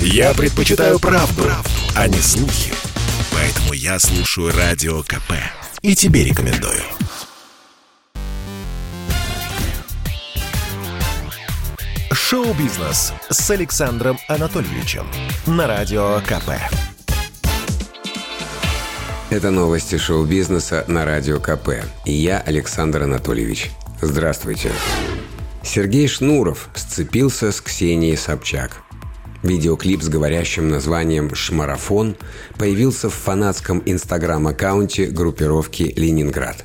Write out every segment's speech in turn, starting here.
Я предпочитаю правду, правду, а не слухи. Поэтому я слушаю Радио КП. И тебе рекомендую. Шоу-бизнес с Александром Анатольевичем на Радио КП. Это новости шоу-бизнеса на Радио КП. И я, Александр Анатольевич. Здравствуйте. Сергей Шнуров сцепился с Ксенией Собчак. Видеоклип с говорящим названием «Шмарафон» появился в фанатском инстаграм-аккаунте группировки «Ленинград».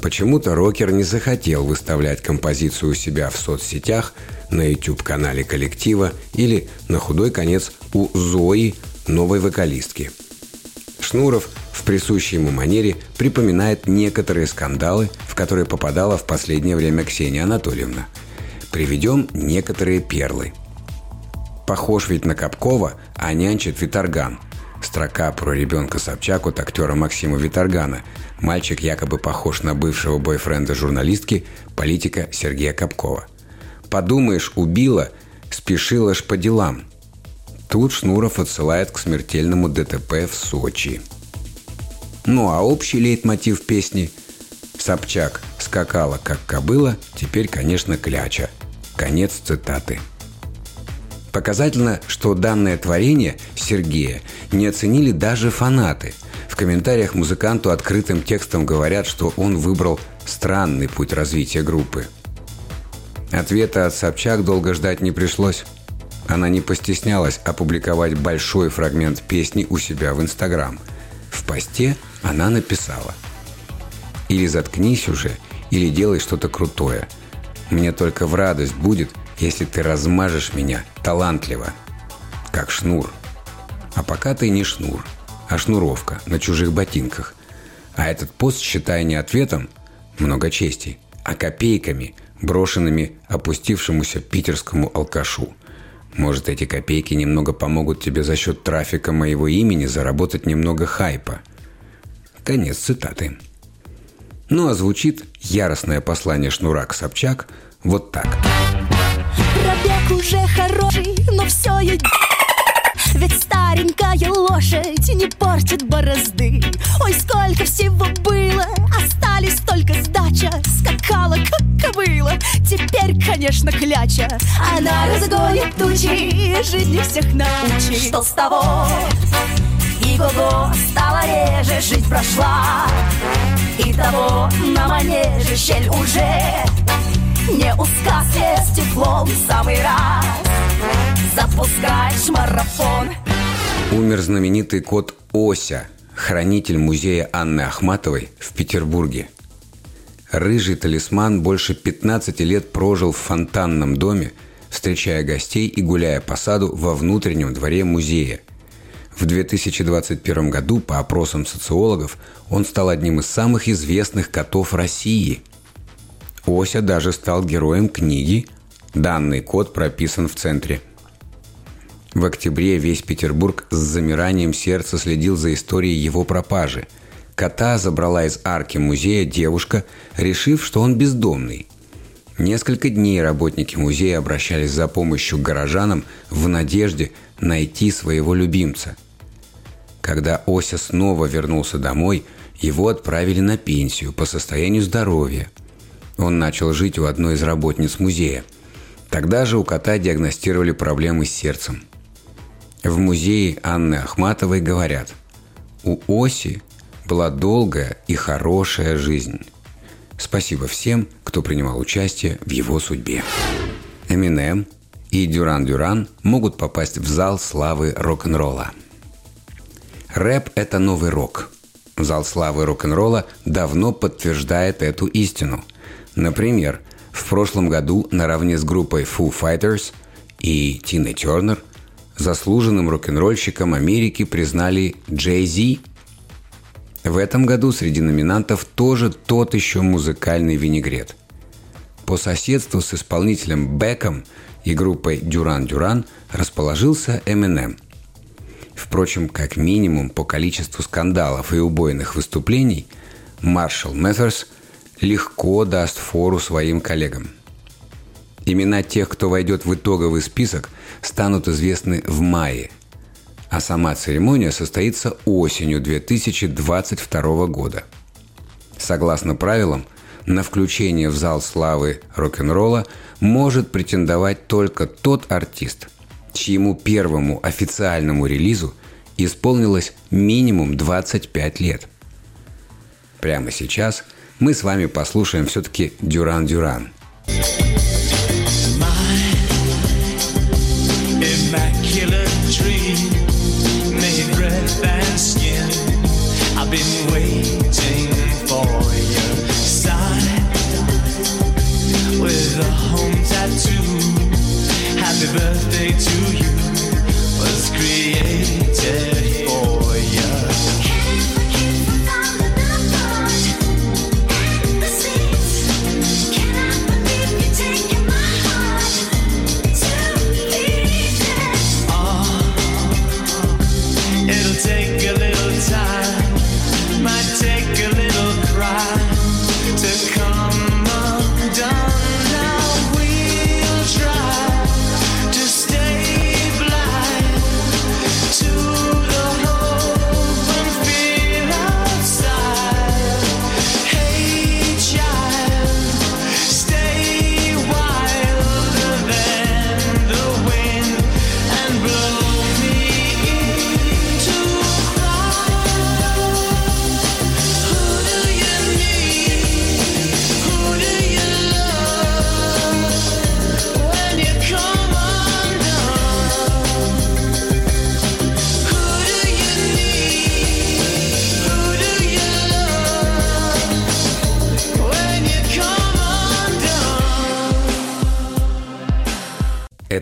Почему-то рокер не захотел выставлять композицию у себя в соцсетях, на YouTube-канале коллектива или, на худой конец, у Зои, новой вокалистки. Шнуров в присущей ему манере припоминает некоторые скандалы, в которые попадала в последнее время Ксения Анатольевна. Приведем некоторые перлы. Похож ведь на Капкова, а нянчит Виторган. Строка про ребенка Собчак от актера Максима Виторгана. Мальчик якобы похож на бывшего бойфренда журналистки, политика Сергея Капкова. Подумаешь, убила, спешила ж по делам. Тут Шнуров отсылает к смертельному ДТП в Сочи. Ну а общий лейтмотив песни «Собчак скакала, как кобыла, теперь, конечно, кляча». Конец цитаты. Показательно, что данное творение Сергея не оценили даже фанаты. В комментариях музыканту открытым текстом говорят, что он выбрал странный путь развития группы. Ответа от Собчак долго ждать не пришлось. Она не постеснялась опубликовать большой фрагмент песни у себя в Инстаграм. В посте она написала «Или заткнись уже, или делай что-то крутое. Мне только в радость будет, если ты размажешь меня талантливо, как шнур. А пока ты не шнур, а шнуровка на чужих ботинках. А этот пост считай не ответом, много чести, а копейками, брошенными опустившемуся питерскому алкашу. Может, эти копейки немного помогут тебе за счет трафика моего имени заработать немного хайпа. Конец цитаты. Ну а звучит яростное послание Шнура к Собчак вот так. Уже хороший, но все я ведь старенькая лошадь не портит борозды. Ой, сколько всего было, остались только сдача. Скакала, как кобыла, теперь, конечно, кляча. Она разгонит тучи, жизни всех научит. Что с того? И го стала реже, жизнь прошла. И того на манеже щель уже не узка с теплом в самый раз Запускаешь марафон Умер знаменитый кот Ося, хранитель музея Анны Ахматовой в Петербурге. Рыжий талисман больше 15 лет прожил в фонтанном доме, встречая гостей и гуляя по саду во внутреннем дворе музея. В 2021 году, по опросам социологов, он стал одним из самых известных котов России – Ося даже стал героем книги. Данный код прописан в центре. В октябре весь Петербург с замиранием сердца следил за историей его пропажи. Кота забрала из арки музея девушка, решив, что он бездомный. Несколько дней работники музея обращались за помощью к горожанам в надежде найти своего любимца. Когда Ося снова вернулся домой, его отправили на пенсию по состоянию здоровья – он начал жить у одной из работниц музея. Тогда же у кота диагностировали проблемы с сердцем. В музее Анны Ахматовой говорят, у Оси была долгая и хорошая жизнь. Спасибо всем, кто принимал участие в его судьбе. Эминем и Дюран Дюран могут попасть в зал славы рок-н-ролла. Рэп – это новый рок. Зал славы рок-н-ролла давно подтверждает эту истину – Например, в прошлом году наравне с группой Foo Fighters и Тиной Тернер заслуженным рок-н-ролльщиком Америки признали Джей Зи. В этом году среди номинантов тоже тот еще музыкальный винегрет. По соседству с исполнителем Беком и группой Дюран Дюран расположился Eminem. Впрочем, как минимум по количеству скандалов и убойных выступлений, Маршал Мэтерс – легко даст фору своим коллегам. Имена тех, кто войдет в итоговый список, станут известны в мае, а сама церемония состоится осенью 2022 года. Согласно правилам, на включение в зал славы рок-н-ролла может претендовать только тот артист, чьему первому официальному релизу исполнилось минимум 25 лет. Прямо сейчас мы с вами послушаем все-таки Дюран Дюран. Happy birthday to you was created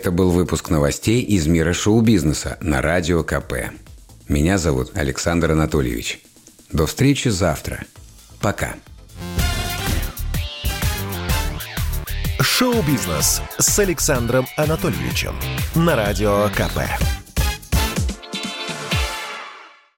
Это был выпуск новостей из мира шоу-бизнеса на Радио КП. Меня зовут Александр Анатольевич. До встречи завтра. Пока. Шоу-бизнес с Александром Анатольевичем на Радио КП.